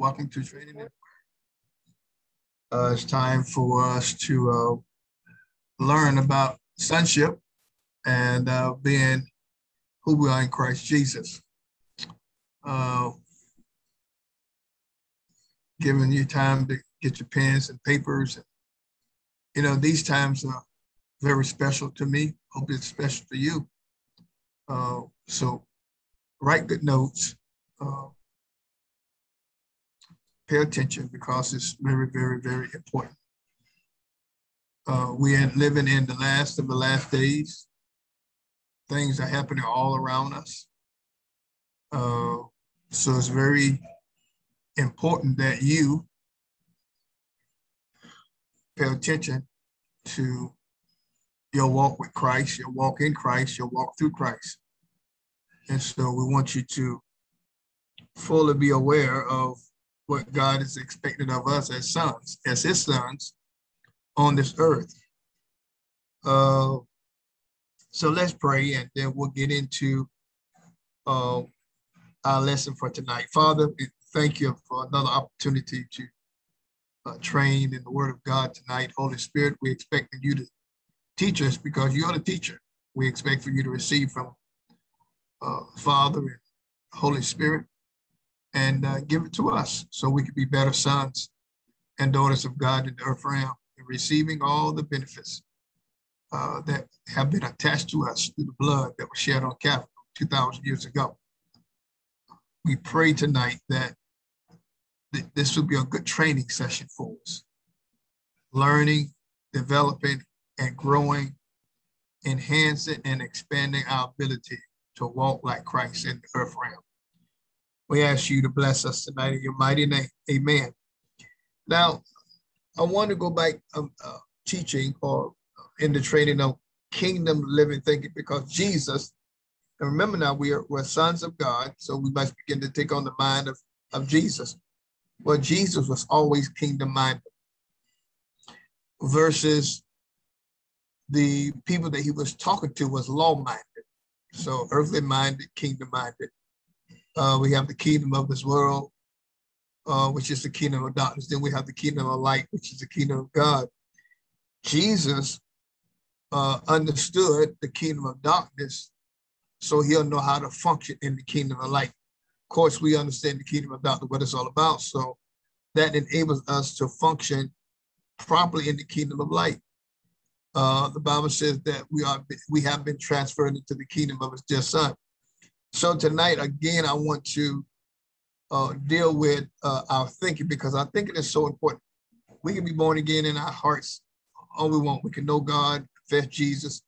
welcome to Training. Uh, it's time for us to uh, learn about sonship and uh, being who we are in Christ Jesus. Uh, giving you time to get your pens and papers. You know, these times are very special to me. Hope it's special to you. Uh, so write good notes. Pay attention because it's very, very, very important. Uh, we are living in the last of the last days. Things are happening all around us. Uh, so it's very important that you pay attention to your walk with Christ, your walk in Christ, your walk through Christ. And so we want you to fully be aware of what God is expecting of us as sons, as his sons on this earth. Uh, so let's pray and then we'll get into uh, our lesson for tonight. Father, thank you for another opportunity to uh, train in the word of God tonight. Holy Spirit, we expect you to teach us because you're the teacher. We expect for you to receive from uh, Father and Holy Spirit and uh, give it to us so we can be better sons and daughters of God in the earth realm and receiving all the benefits uh, that have been attached to us through the blood that was shed on Calvary 2,000 years ago. We pray tonight that th this will be a good training session for us. Learning, developing, and growing, enhancing and expanding our ability to walk like Christ in the earth realm. We ask you to bless us tonight in your mighty name. Amen. Now, I want to go back um, uh, teaching or in the training of kingdom living thinking because Jesus, and remember now, we are we're sons of God, so we must begin to take on the mind of, of Jesus. Well, Jesus was always kingdom minded versus the people that he was talking to was law minded. So earthly minded, kingdom minded. Uh, we have the kingdom of this world, uh, which is the kingdom of darkness. Then we have the kingdom of light, which is the kingdom of God. Jesus uh, understood the kingdom of darkness, so he'll know how to function in the kingdom of light. Of course, we understand the kingdom of darkness, what it's all about. So that enables us to function properly in the kingdom of light. Uh, the Bible says that we are we have been transferred into the kingdom of his dear son. So tonight, again, I want to uh, deal with uh, our thinking because our thinking is so important. We can be born again in our hearts all we want. We can know God, confess Jesus,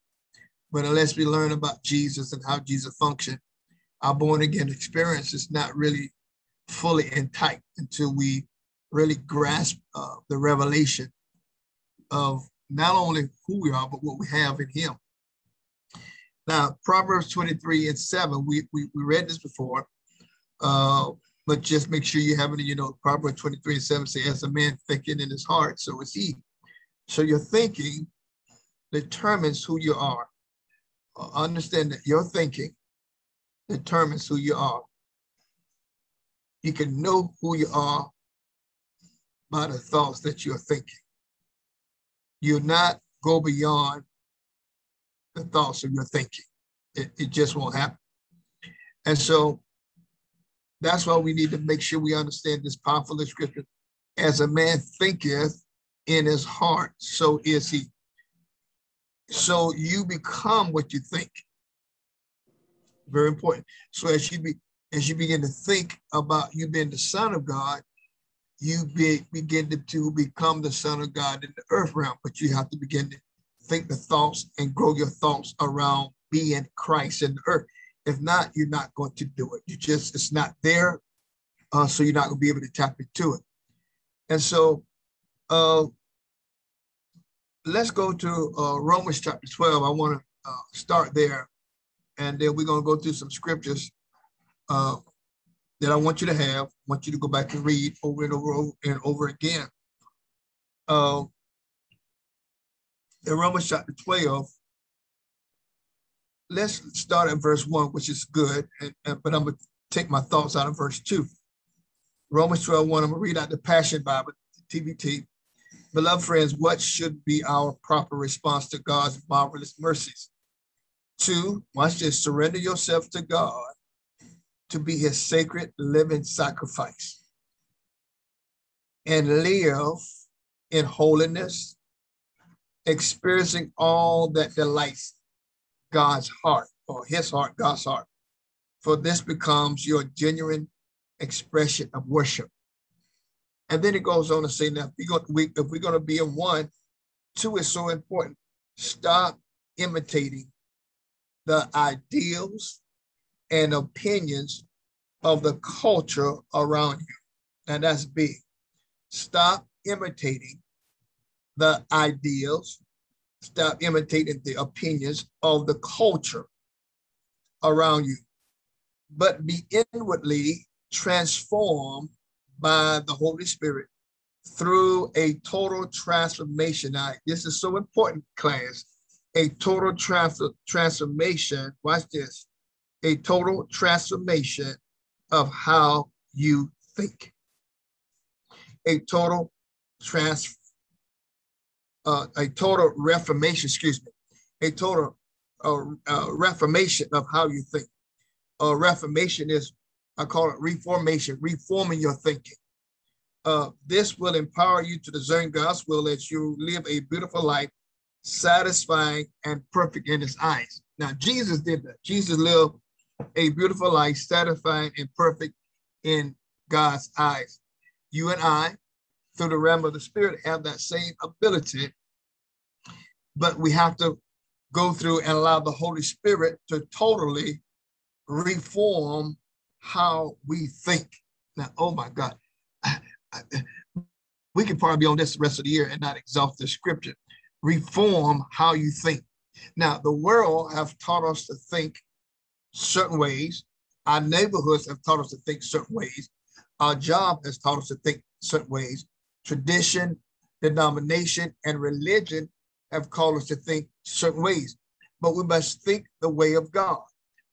but unless we learn about Jesus and how Jesus functioned, our born again experience is not really fully intact until we really grasp uh, the revelation of not only who we are, but what we have in Him. Now, Proverbs 23 and 7, we, we, we read this before, uh, but just make sure you have it, you know, Proverbs 23 and 7 say, as a man thinking in his heart, so is he. So your thinking determines who you are. Uh, understand that your thinking determines who you are. You can know who you are by the thoughts that you're thinking. You'll not go beyond the thoughts of your thinking. It, it just won't happen. And so that's why we need to make sure we understand this powerful description. As a man thinketh in his heart, so is he. So you become what you think. Very important. So as you be as you begin to think about you being the son of God, you be, begin to, to become the son of God in the earth realm. But you have to begin to think the thoughts and grow your thoughts around being Christ in the earth. If not, you're not going to do it. You just, it's not there. Uh, so you're not going to be able to tap into it. And so uh, let's go to uh, Romans chapter 12. I want to uh, start there. And then we're going to go through some scriptures uh, that I want you to have, I want you to go back and read over and over and over again. Uh, in Romans chapter 12, let's start at verse 1, which is good, and, and, but I'm going to take my thoughts out of verse 2. Romans 12, 1, I'm going to read out the Passion Bible, TPT. Beloved friends, what should be our proper response to God's marvelous mercies? Two, watch this, surrender yourself to God to be his sacred living sacrifice and live in holiness, experiencing all that delights God's heart or his heart, God's heart. For this becomes your genuine expression of worship. And then it goes on to say, now, if we're, going, to be in one, two is so important. Stop imitating the ideals and opinions of the culture around you. And that's big. Stop imitating the ideals, stop imitating the opinions of the culture around you, but be inwardly transformed by the Holy Spirit through a total transformation. Now, this is so important, class. A total trans- transformation, watch this, a total transformation of how you think. A total trans, uh, a total reformation, excuse me, a total uh, uh, reformation of how you think. A reformation is I call it reformation, reforming your thinking. Uh, this will empower you to discern God's will as you live a beautiful life, satisfying and perfect in his eyes. Now, Jesus did that. Jesus lived a beautiful life, satisfying and perfect in God's eyes. You and I, through the realm of the spirit, have that same ability, but we have to go through and allow the Holy Spirit to totally reform how we think. Now, oh my God, we could probably be on this the rest of the year and not exhaust the scripture. Reform how you think. Now, the world have taught us to think certain ways. Our neighborhoods have taught us to think certain ways. Our job has taught us to think certain ways. Tradition, denomination, and religion have called us to think certain ways. But we must think the way of God.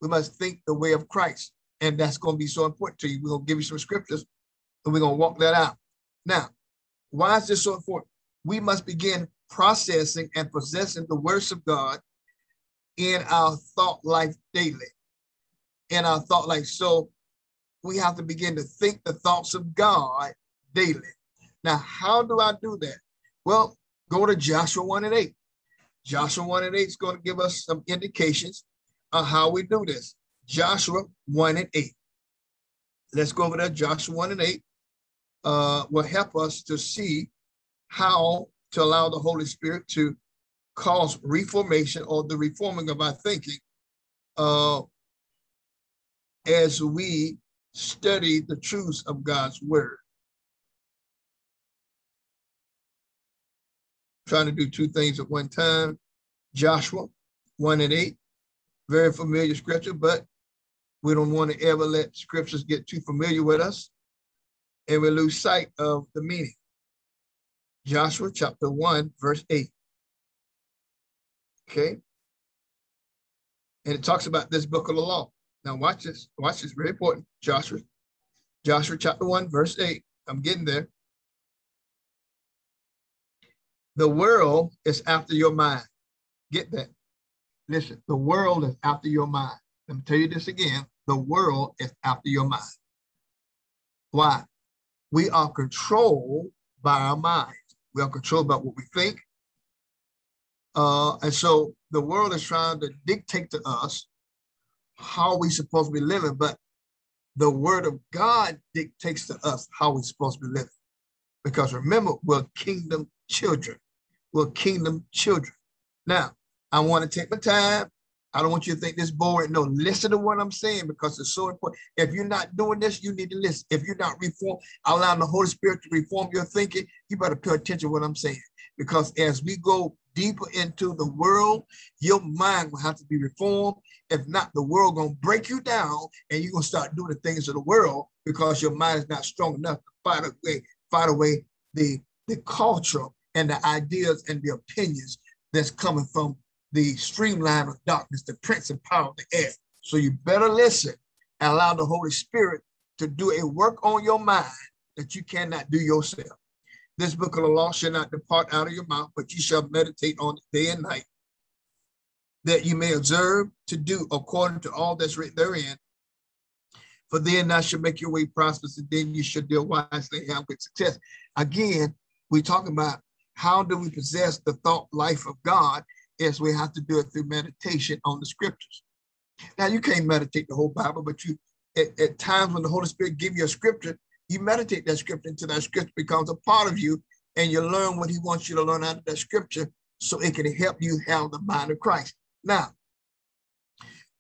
We must think the way of Christ. And that's going to be so important to you. We're going to give you some scriptures and we're going to walk that out. Now, why is this so important? We must begin processing and possessing the words of God in our thought life daily. In our thought life. So we have to begin to think the thoughts of God daily. Now, how do I do that? Well, go to Joshua 1 and 8. Joshua 1 and 8 is going to give us some indications of how we do this. Joshua 1 and 8. Let's go over there. Joshua 1 and 8 uh, will help us to see how to allow the Holy Spirit to cause reformation or the reforming of our thinking uh, as we study the truths of God's word. Trying to do two things at one time. Joshua 1 and 8, very familiar scripture, but we don't want to ever let scriptures get too familiar with us and we lose sight of the meaning. Joshua chapter 1, verse 8. Okay. And it talks about this book of the law. Now watch this. Watch this. Very important. Joshua. Joshua chapter 1, verse 8. I'm getting there. The world is after your mind. Get that. Listen, the world is after your mind. Let me tell you this again. The world is after your mind. Why? We are controlled by our mind. We are controlled by what we think. Uh, and so the world is trying to dictate to us how we supposed to be living, but the word of God dictates to us how we're supposed to be living. Because remember, we're kingdom children. We're kingdom children. Now, I want to take my time I don't want you to think this boring. No, listen to what I'm saying because it's so important. If you're not doing this, you need to listen. If you're not reform, allowing the Holy Spirit to reform your thinking, you better pay attention to what I'm saying. Because as we go deeper into the world, your mind will have to be reformed. If not, the world gonna break you down and you're gonna start doing the things of the world because your mind is not strong enough to fight away, fight away the, the culture and the ideas and the opinions that's coming from the streamline of darkness, the prince and power of the air. So you better listen and allow the Holy Spirit to do a work on your mind that you cannot do yourself. This book of the law shall not depart out of your mouth, but you shall meditate on it day and night, that you may observe to do according to all that's written therein. For then thou shall make your way prosperous, and then you shall deal wisely and have good success. Again, we talk about how do we possess the thought life of God is we have to do it through meditation on the scriptures. Now you can't meditate the whole Bible, but you at, at times when the Holy Spirit give you a scripture, you meditate that scripture until that scripture becomes a part of you and you learn what he wants you to learn out of that scripture so it can help you have the mind of Christ. Now,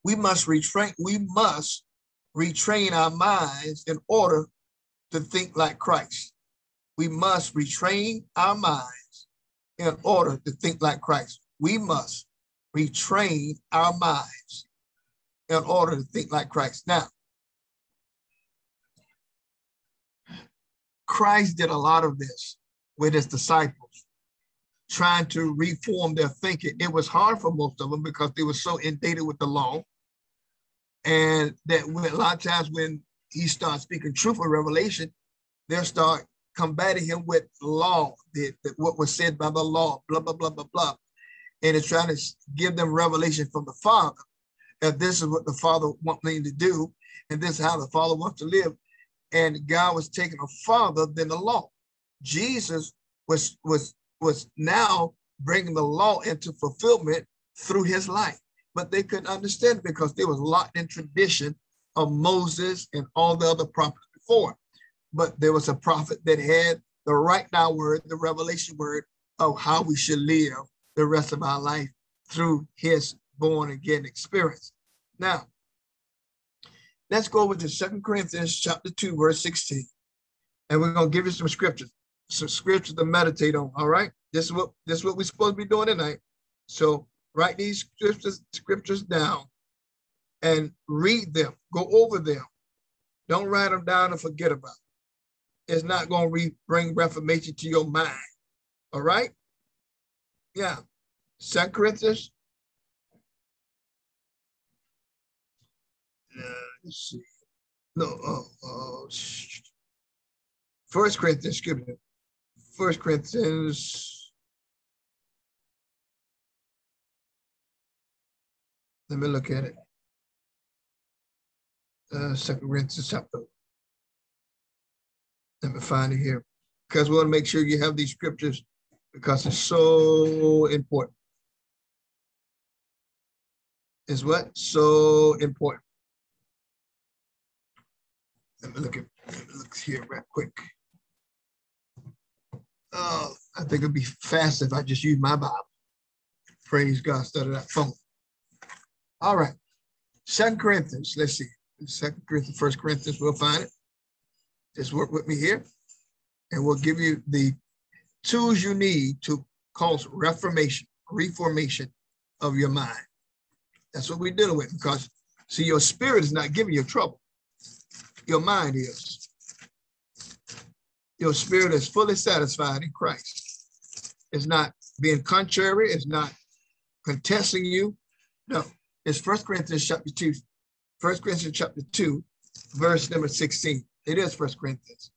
we must retrain, we must retrain our minds in order to think like Christ. We must retrain our minds in order to think like Christ. We must retrain our minds in order to think like Christ. Now, Christ did a lot of this with his disciples, trying to reform their thinking. It was hard for most of them because they were so inundated with the law. And that when, a lot of times when he starts speaking truth or revelation, they'll start combating him with law, the, the, what was said by the law, blah, blah, blah, blah, blah. And it's trying to give them revelation from the Father. That this is what the Father wants me to do, and this is how the Father wants to live and God was taking a farther than the law. Jesus was was was now bringing the law into fulfillment through his life, but they couldn't understand because they was locked in tradition of Moses and all the other prophets before. But there was a prophet that had the right now word, the revelation word of how we should live the rest of our life through his born again experience. Now, Let's go over to Second Corinthians chapter 2, verse 16. And we're going to give you some scriptures, some scriptures to meditate on. All right. This is what this is what we're supposed to be doing tonight. So write these scriptures, scriptures down and read them. Go over them. Don't write them down and forget about it. It's not going to re- bring reformation to your mind. All right? Yeah. Second Corinthians let's see. No, oh, oh, First Corinthians, excuse me. First Corinthians. Let me look at it. Uh, Second Corinthians chapter. Let me find it here. Because we want to make sure you have these scriptures because it's so important. Is what? So important. Let me look at let me look here real quick. Oh, I think it'd be fast if I just use my Bible. Praise God, instead of that phone. All right. Second Corinthians, let's see. Second Corinthians, First Corinthians, we'll find it. Just work with me here, and we'll give you the tools you need to cause reformation, reformation of your mind. That's what we're dealing with because, see, your spirit is not giving you trouble your mind is. Your spirit is fully satisfied in Christ. It's not being contrary, it's not contesting you. No, it's First Corinthians chapter 2, First Corinthians chapter 2, verse number 16. It is First Corinthians.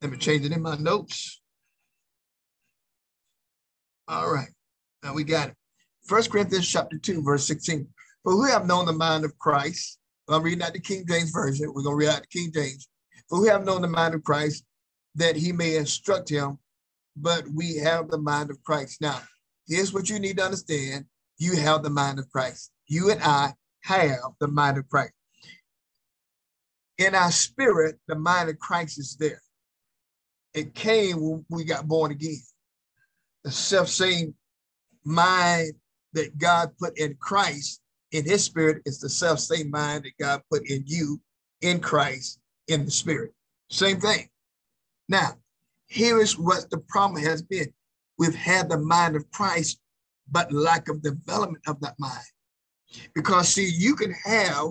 Let me change it in my notes. All right, now we got it. First Corinthians chapter 2, verse 16. For who have known the mind of Christ I'm reading out the King James Version. We're going to read out the King James. For we have known the mind of Christ that he may instruct him, but we have the mind of Christ. Now, here's what you need to understand. You have the mind of Christ. You and I have the mind of Christ. In our spirit, the mind of Christ is there. It came when we got born again. The self-same mind that God put in Christ in his spirit is the self same mind that God put in you in Christ in the spirit. Same thing. Now, here is what the problem has been. We've had the mind of Christ, but lack of development of that mind. Because see, you can have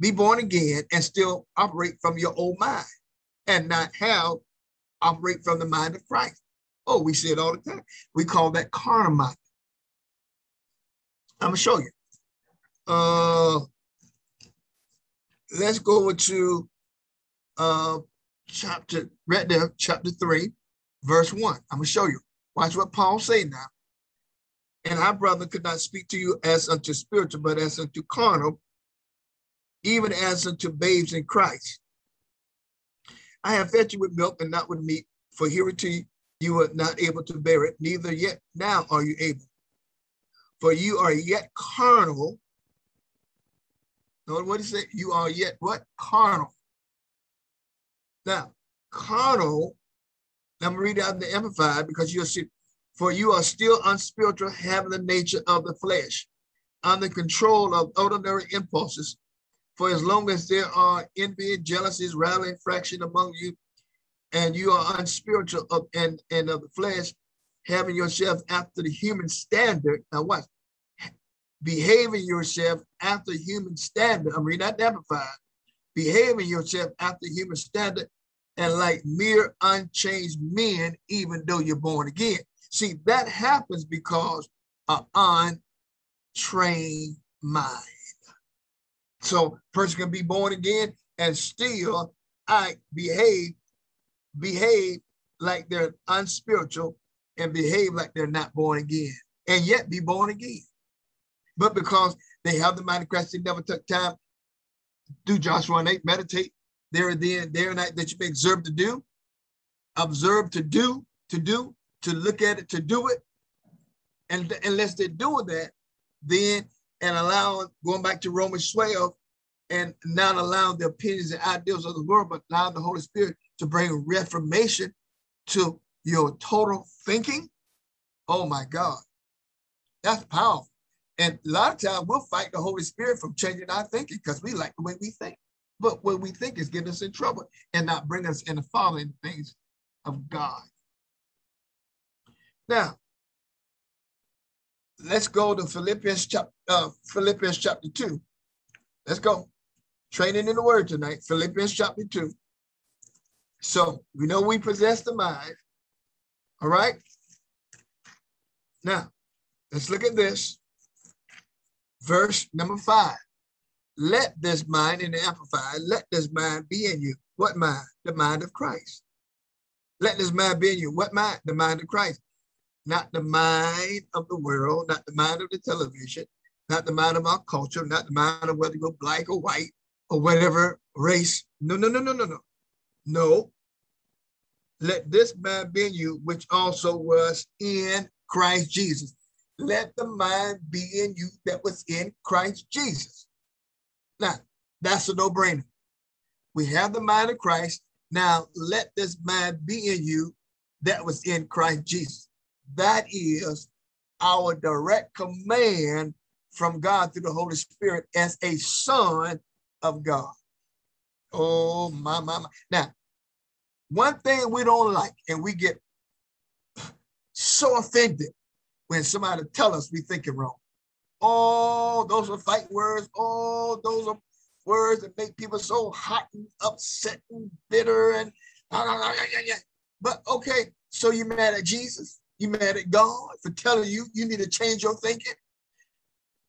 be born again and still operate from your old mind and not have operate from the mind of Christ. Oh, we see it all the time. We call that carnal mind. I'm gonna show you. Uh, let's go over to uh, chapter, right there, chapter 3, verse 1. I'm to show you. Watch what Paul say now. And our brother could not speak to you as unto spiritual, but as unto carnal, even as unto babes in Christ. I have fed you with milk and not with meat, for hitherto you were not able to bear it, neither yet now are you able. For you are yet carnal. Know what said? You are yet what? Carnal. Now, carnal, I'm to read out the Amplified because you'll see, for you are still unspiritual, having the nature of the flesh, under control of ordinary impulses. For as long as there are envy, jealousies, rivalry, fraction among you, and you are unspiritual of, and, and of the flesh, having yourself after the human standard. Now, what? Behaving yourself after human standard. I'm reading that amplified. Behaving yourself after human standard and like mere unchanged men, even though you're born again. See, that happens because of untrained mind. So person can be born again and still I behave, behave like they're unspiritual and behave like they're not born again, and yet be born again. But because they have the mind of Christ, they never took time do Joshua and 8, meditate there and then, there and night that you may observe to do, observe to do, to do, to look at it, to do it. And unless they're doing that, then and allow going back to Romans 12 and not allowing the opinions and ideals of the world, but allow the Holy Spirit to bring reformation to your total thinking. Oh my God, that's powerful. And a lot of times we'll fight the Holy Spirit from changing our thinking because we like the way we think. But what we think is getting us in trouble and not bring us in the following things of God. Now, let's go to Philippians chapter uh, Philippians chapter two. Let's go. Training in the word tonight, Philippians chapter two. So we know we possess the mind. All right. Now, let's look at this. Verse number five. Let this mind in the Amplified, let this mind be in you. What mind? The mind of Christ. Let this mind be in you. What mind? The mind of Christ. Not the mind of the world, not the mind of the television, not the mind of our culture, not the mind of whether you're black or white or whatever race. No, no, no, no, no, no. No. Let this mind be in you, which also was in Christ Jesus. Let the mind be in you that was in Christ Jesus. Now, that's a no-brainer. We have the mind of Christ. Now, let this mind be in you that was in Christ Jesus. That is our direct command from God through the Holy Spirit as a son of God. Oh, my, my, my. Now, one thing we don't like, and we get so offended when somebody tell us we thinking wrong. Oh, those are fight words. Oh, those are words that make people so hot and upset and bitter and ah, ah, ah, but okay, so you mad at Jesus? You mad at God for telling you you need to change your thinking?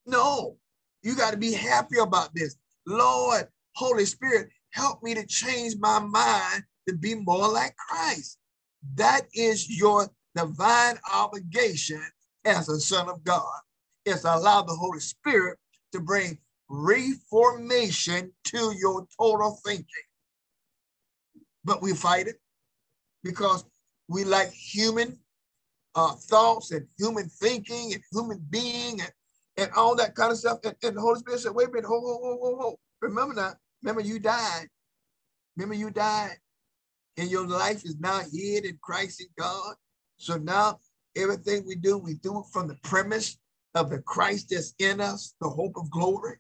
No, you got to be happy about this. Lord, Holy Spirit, help me to change my mind to be more like Christ. That is your divine obligation as a son of God is to allow the Holy Spirit to bring reformation to your total thinking. But we fight it because we like human uh, thoughts and human thinking and human being and, and all that kind of stuff. And, and the Holy Spirit said, wait a minute, hold, hold, hold, hold, hold. Remember now, remember you died. Remember you died. And your life is now hid in Christ in God. So now everything we do, we do it from the premise of the Christ that's in us, the hope of glory.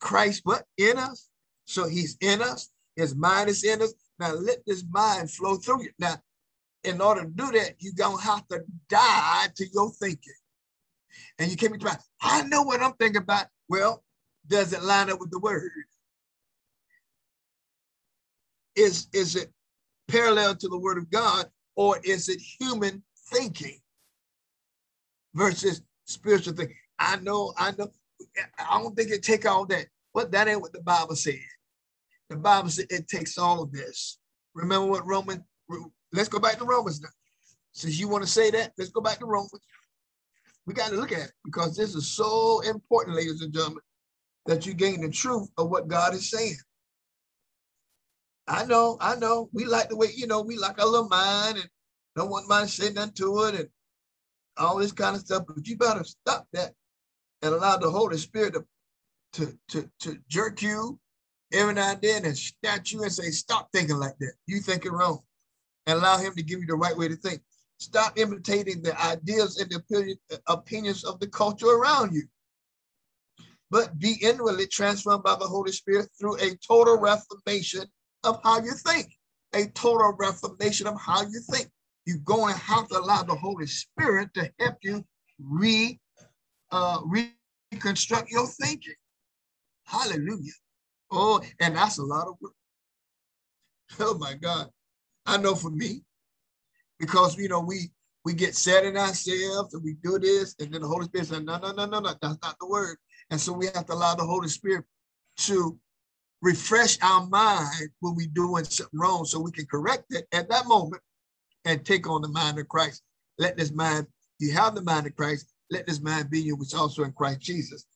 Christ, what? In us. So he's in us. His mind is in us. Now let this mind flow through you. Now, in order to do that, you're going to have to die to your thinking. And you can't be trying, I know what I'm thinking about. Well, does it line up with the word? Is, is it parallel to the word of God or is it human thinking? versus spiritual thing. I know, I know. I don't think it take all that. But that ain't what the Bible said. The Bible said it takes all of this. Remember what Roman, let's go back to Romans now. Since you want to say that, let's go back to Romans. We got to look at it because this is so important, ladies and gentlemen, that you gain the truth of what God is saying. I know, I know. We like the way, you know, we like our little mind and don't want mind saying nothing to it and all this kind of stuff. But you better stop that and allow the Holy Spirit to, to, to, to jerk you every now and then and snatch you and say, stop thinking like that. You thinking wrong. And allow him to give you the right way to think. Stop imitating the ideas and the opinions of the culture around you. But be inwardly transformed by the Holy Spirit through a total reformation of how you think. A total reformation of how you think. You're going to have to allow the Holy Spirit to help you re, uh, reconstruct your thinking. Hallelujah. Oh, and that's a lot of work. Oh my God. I know for me, because you know, we we get set in ourselves and we do this, and then the Holy Spirit says, No, no, no, no, no, that's not the word. And so we have to allow the Holy Spirit to refresh our mind when we're doing something wrong so we can correct it at that moment and take on the mind of Christ. Let this mind, you have the mind of Christ, let this mind be you, which also in Christ Jesus.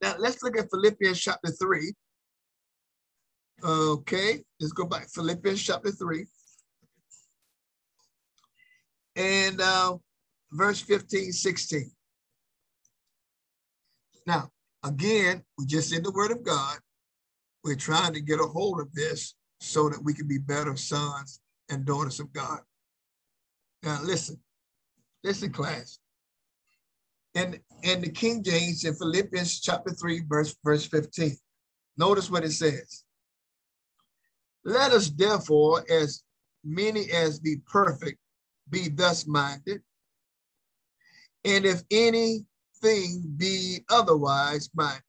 Now let's look at Philippians chapter 3. Okay, let's go back. Philippians chapter 3. And uh, verse 15, 16. Now, again, we're just in the word of God. We're trying to get a hold of this so that we can be better sons and daughters of God. Now, listen, listen, class. And in the King James in Philippians chapter 3, verse, verse 15, notice what it says. Let us therefore, as many as be perfect, be thus minded. And if anything be otherwise minded,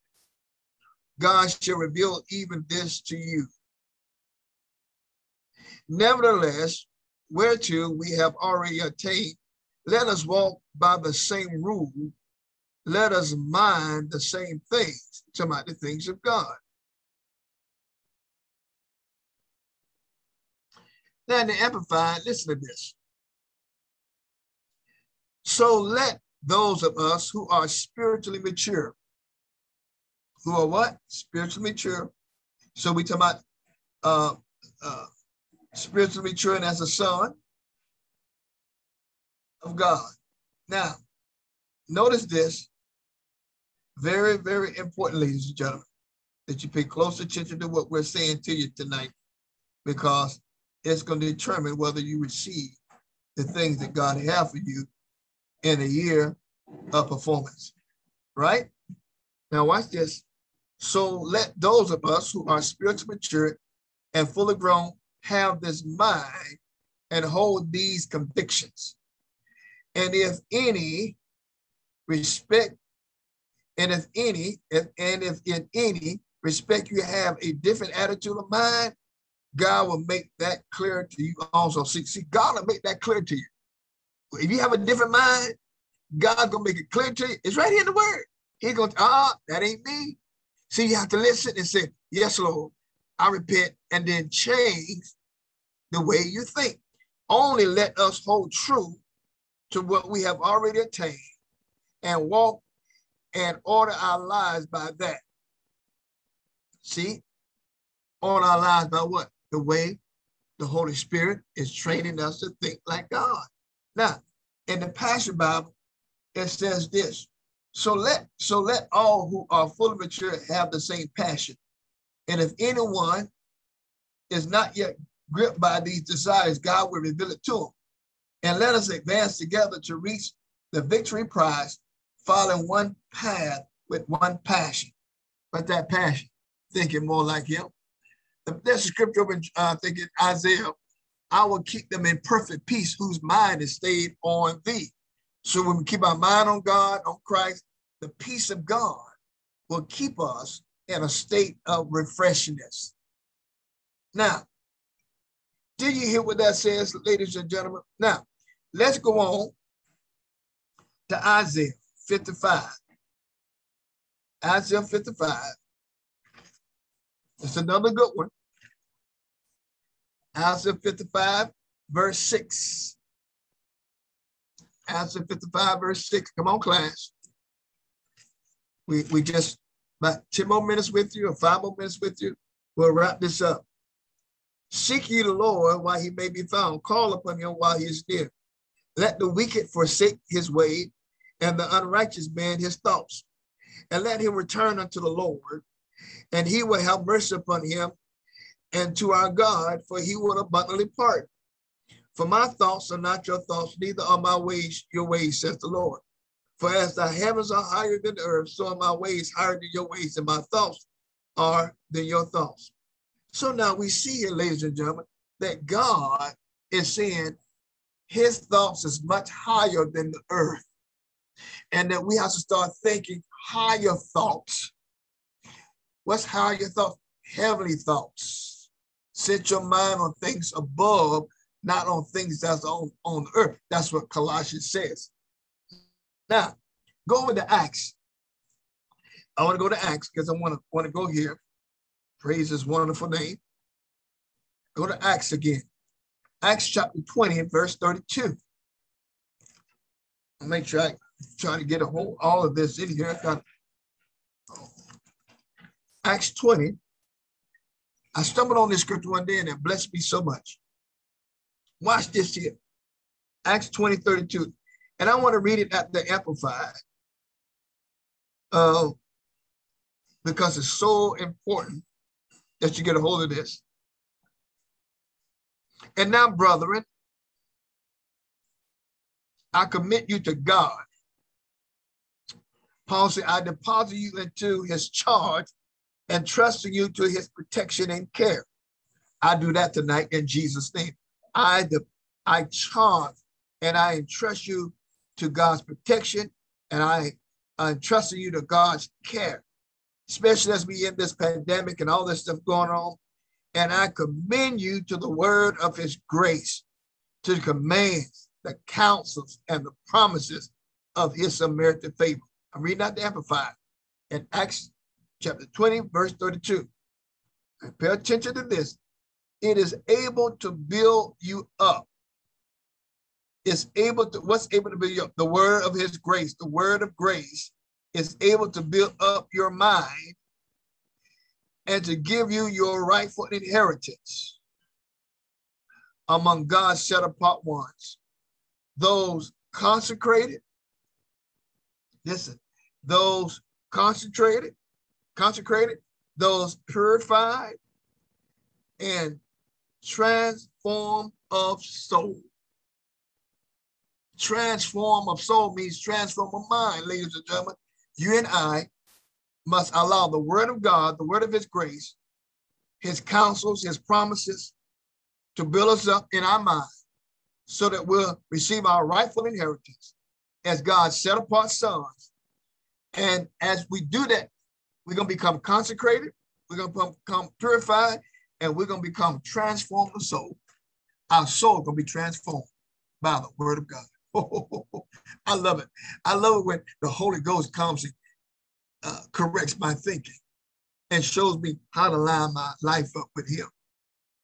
God shall reveal even this to you. Nevertheless, whereto we have already attained, let us walk by the same rule. Let us mind the same things, to about the things of God. Now, in the Amplified, listen to this. So let those of us who are spiritually mature who are what? Spiritually mature. So we talk about uh, uh, spiritually maturing as a son of God. Now, notice this. Very, very important, ladies and gentlemen, that you pay close attention to what we're saying to you tonight, because it's going to determine whether you receive the things that God has for you in a year of performance. Right? Now, watch this. So let those of us who are spiritually mature and fully grown have this mind and hold these convictions. And if any respect, and if any, if, and if in any respect you have a different attitude of mind, God will make that clear to you also. See, see, God will make that clear to you. If you have a different mind, God's gonna make it clear to you. It's right here in the word. He goes, ah, that ain't me. See, you have to listen and say, Yes, Lord, I repent, and then change the way you think. Only let us hold true to what we have already attained and walk and order our lives by that. See, order our lives by what? The way the Holy Spirit is training us to think like God. Now, in the Passion Bible, it says this so let so let all who are fully mature have the same passion. And if anyone is not yet gripped by these desires, God will reveal it to him. And let us advance together to reach the victory prize, following one path with one passion. But that passion, thinking more like him. There's a scripture over, uh, thinking Isaiah, I will keep them in perfect peace whose mind is stayed on thee. So when we keep our mind on God, on Christ, the peace of God will keep us in a state of refreshness. Now, did you hear what that says, ladies and gentlemen? Now, let's go on to Isaiah 55. Isaiah 55. It's another good one. Isaiah 55, verse 6. Isaiah 55, verse 6. Come on, class. We, we just about 10 more minutes with you or five more minutes with you. We'll wrap this up. Seek ye the Lord while he may be found. Call upon him while he is near. Let the wicked forsake his way and the unrighteous man his thoughts. And let him return unto the Lord, and he will have mercy upon him and to our God, for he will abundantly pardon. For my thoughts are not your thoughts, neither are my ways your ways, says the Lord. For as the heavens are higher than the earth, so are my ways higher than your ways, and my thoughts are than your thoughts. So now we see here, ladies and gentlemen, that God is saying his thoughts is much higher than the earth. And that we have to start thinking higher thoughts. What's higher thoughts? Heavenly thoughts. Set your mind on things above, not on things that's on, on earth. That's what Colossians says. Now, go with the Acts. I want to go to Acts because I want to want to go here. Praise his wonderful name. Go to Acts again. Acts chapter 20 and verse 32. I'll make sure I try to get a whole all of this in here. Got, Acts 20. I stumbled on this scripture one day and it blessed me so much. Watch this here. Acts 20, 32. And I want to read it at the Amplified uh, because it's so important that you get a hold of this. And now, brethren, I commit you to God. Paul said, I deposit you into his charge and trusting you to his protection and care. I do that tonight in Jesus' name. I, I charge and I entrust you to God's protection and I entrust you to God's care, especially as we in this pandemic and all this stuff going on. And I commend you to the word of his grace, to the commands, the counsels, and the promises of his unmerited favor. I'm reading out the Amplified in Acts chapter 20, verse 32. And pay attention to this. It is able to build you up. It's able to, what's able to build you up? The word of his grace. The word of grace is able to build up your mind and to give you your rightful inheritance among God's set apart ones, those consecrated. Listen, those concentrated, consecrated, those purified and transformed of soul. Transform of soul means transform of mind, ladies and gentlemen. You and I must allow the word of God, the word of his grace, his counsels, his promises to build us up in our mind so that we'll receive our rightful inheritance as God's set apart sons. And as we do that, we're going to become consecrated, we're going to become purified, and we're going to become transformed the soul. Our soul going to be transformed by the word of God. I love it. I love it when the Holy Ghost comes and uh, corrects my thinking and shows me how to line my life up with him.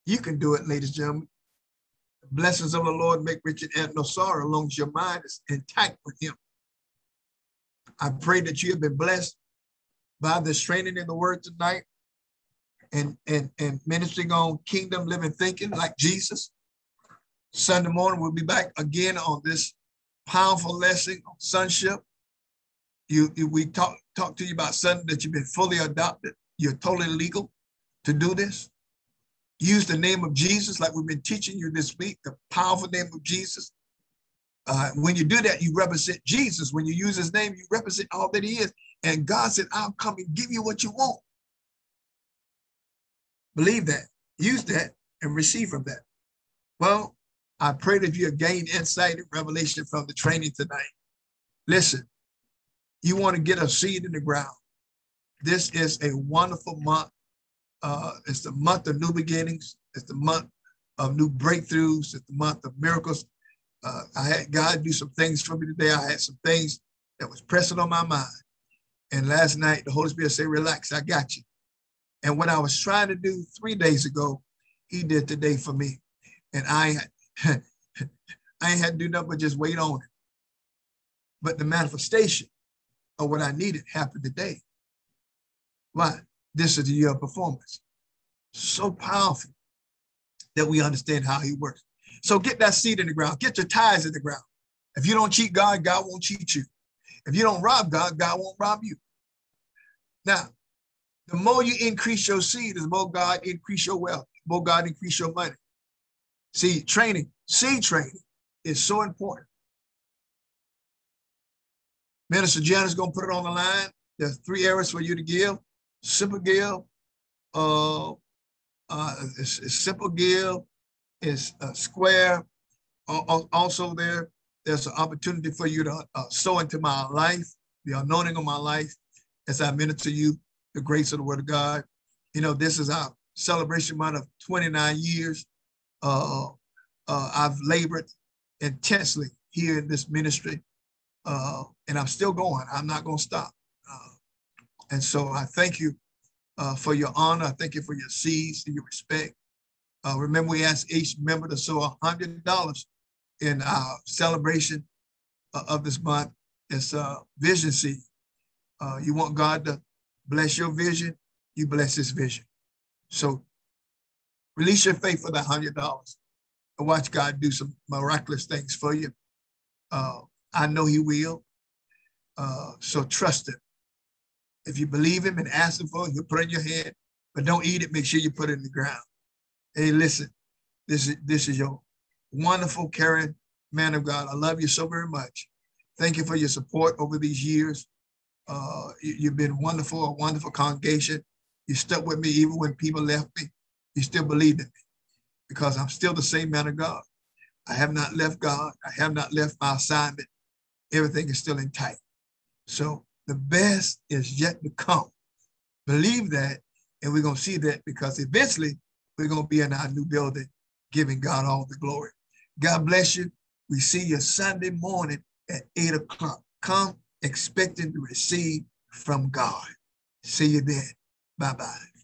You can do it, ladies and gentlemen. The blessings of the Lord make rich and add no sorrow, as long as your mind is intact with him. I pray that you have been blessed by this training in the word tonight and, and, and ministering on kingdom living thinking like Jesus. Sunday morning, we'll be back again on this powerful lesson on sonship. You, we talk talk to you about something that you've been fully adopted. You're totally legal to do this. Use the name of Jesus, like we've been teaching you this week, the powerful name of Jesus. Uh, when you do that, you represent Jesus. When you use his name, you represent all that he is. And God said, I'll come and give you what you want. Believe that, use that, and receive from that. Well, I pray that you have gained insight and revelation from the training tonight. Listen, you want to get a seed in the ground. This is a wonderful month. Uh, it's the month of new beginnings. It's the month of new breakthroughs. It's the month of miracles. Uh, I had God do some things for me today. I had some things that was pressing on my mind. And last night, the Holy Spirit said, relax, I got you. And what I was trying to do three days ago, he did today for me. And I, I ain't had to do nothing but just wait on it. But the manifestation of what I needed happened today. Why? This is the year of performance. So powerful that we understand how he works. So get that seed in the ground, get your tithes in the ground. If you don't cheat God, God won't cheat you. If you don't rob God, God won't rob you. Now, the more you increase your seed, the more God increase your wealth, the more God increase your money. See, training, seed training is so important. Minister Jan is going to put it on the line. There's three areas for you to give. Simple give, uh, uh, it's, it's simple give, it's a square. Uh, also there, there's an opportunity for you to uh, sow into my life, the anointing of my life, as I minister to you the grace of the word of God. You know, this is our celebration month of 29 years. Uh, uh, I've labored intensely here in this ministry, uh, and I'm still going. I'm not going to stop. Uh, and so I thank you uh, for your honor. I thank you for your seeds and your respect. Uh, remember, we asked each member to sow $100 in our celebration of this month. It's a vision seed. You want God to bless your vision, you bless his vision. So release your faith for the hundred dollars and watch God do some miraculous things for you. Uh, I know he will. Uh, so trust him. If you believe him and ask him for it, he'll put it in your hand, but don't eat it. Make sure you put it in the ground. Hey, listen, this is this is your wonderful, caring man of God. I love you so very much. Thank you for your support over these years. Uh, you, have been wonderful, a wonderful congregation. You stuck with me even when people left me. You still believed in me because I'm still the same man of God. I have not left God. I have not left my assignment. Everything is still intact. So the best is yet to come. Believe that, and we're going to see that because eventually we're going to be in our new building, giving God all the glory. God bless you. We see you Sunday morning at 8 o'clock. Come expecting to receive from God. See you then. Bye bye.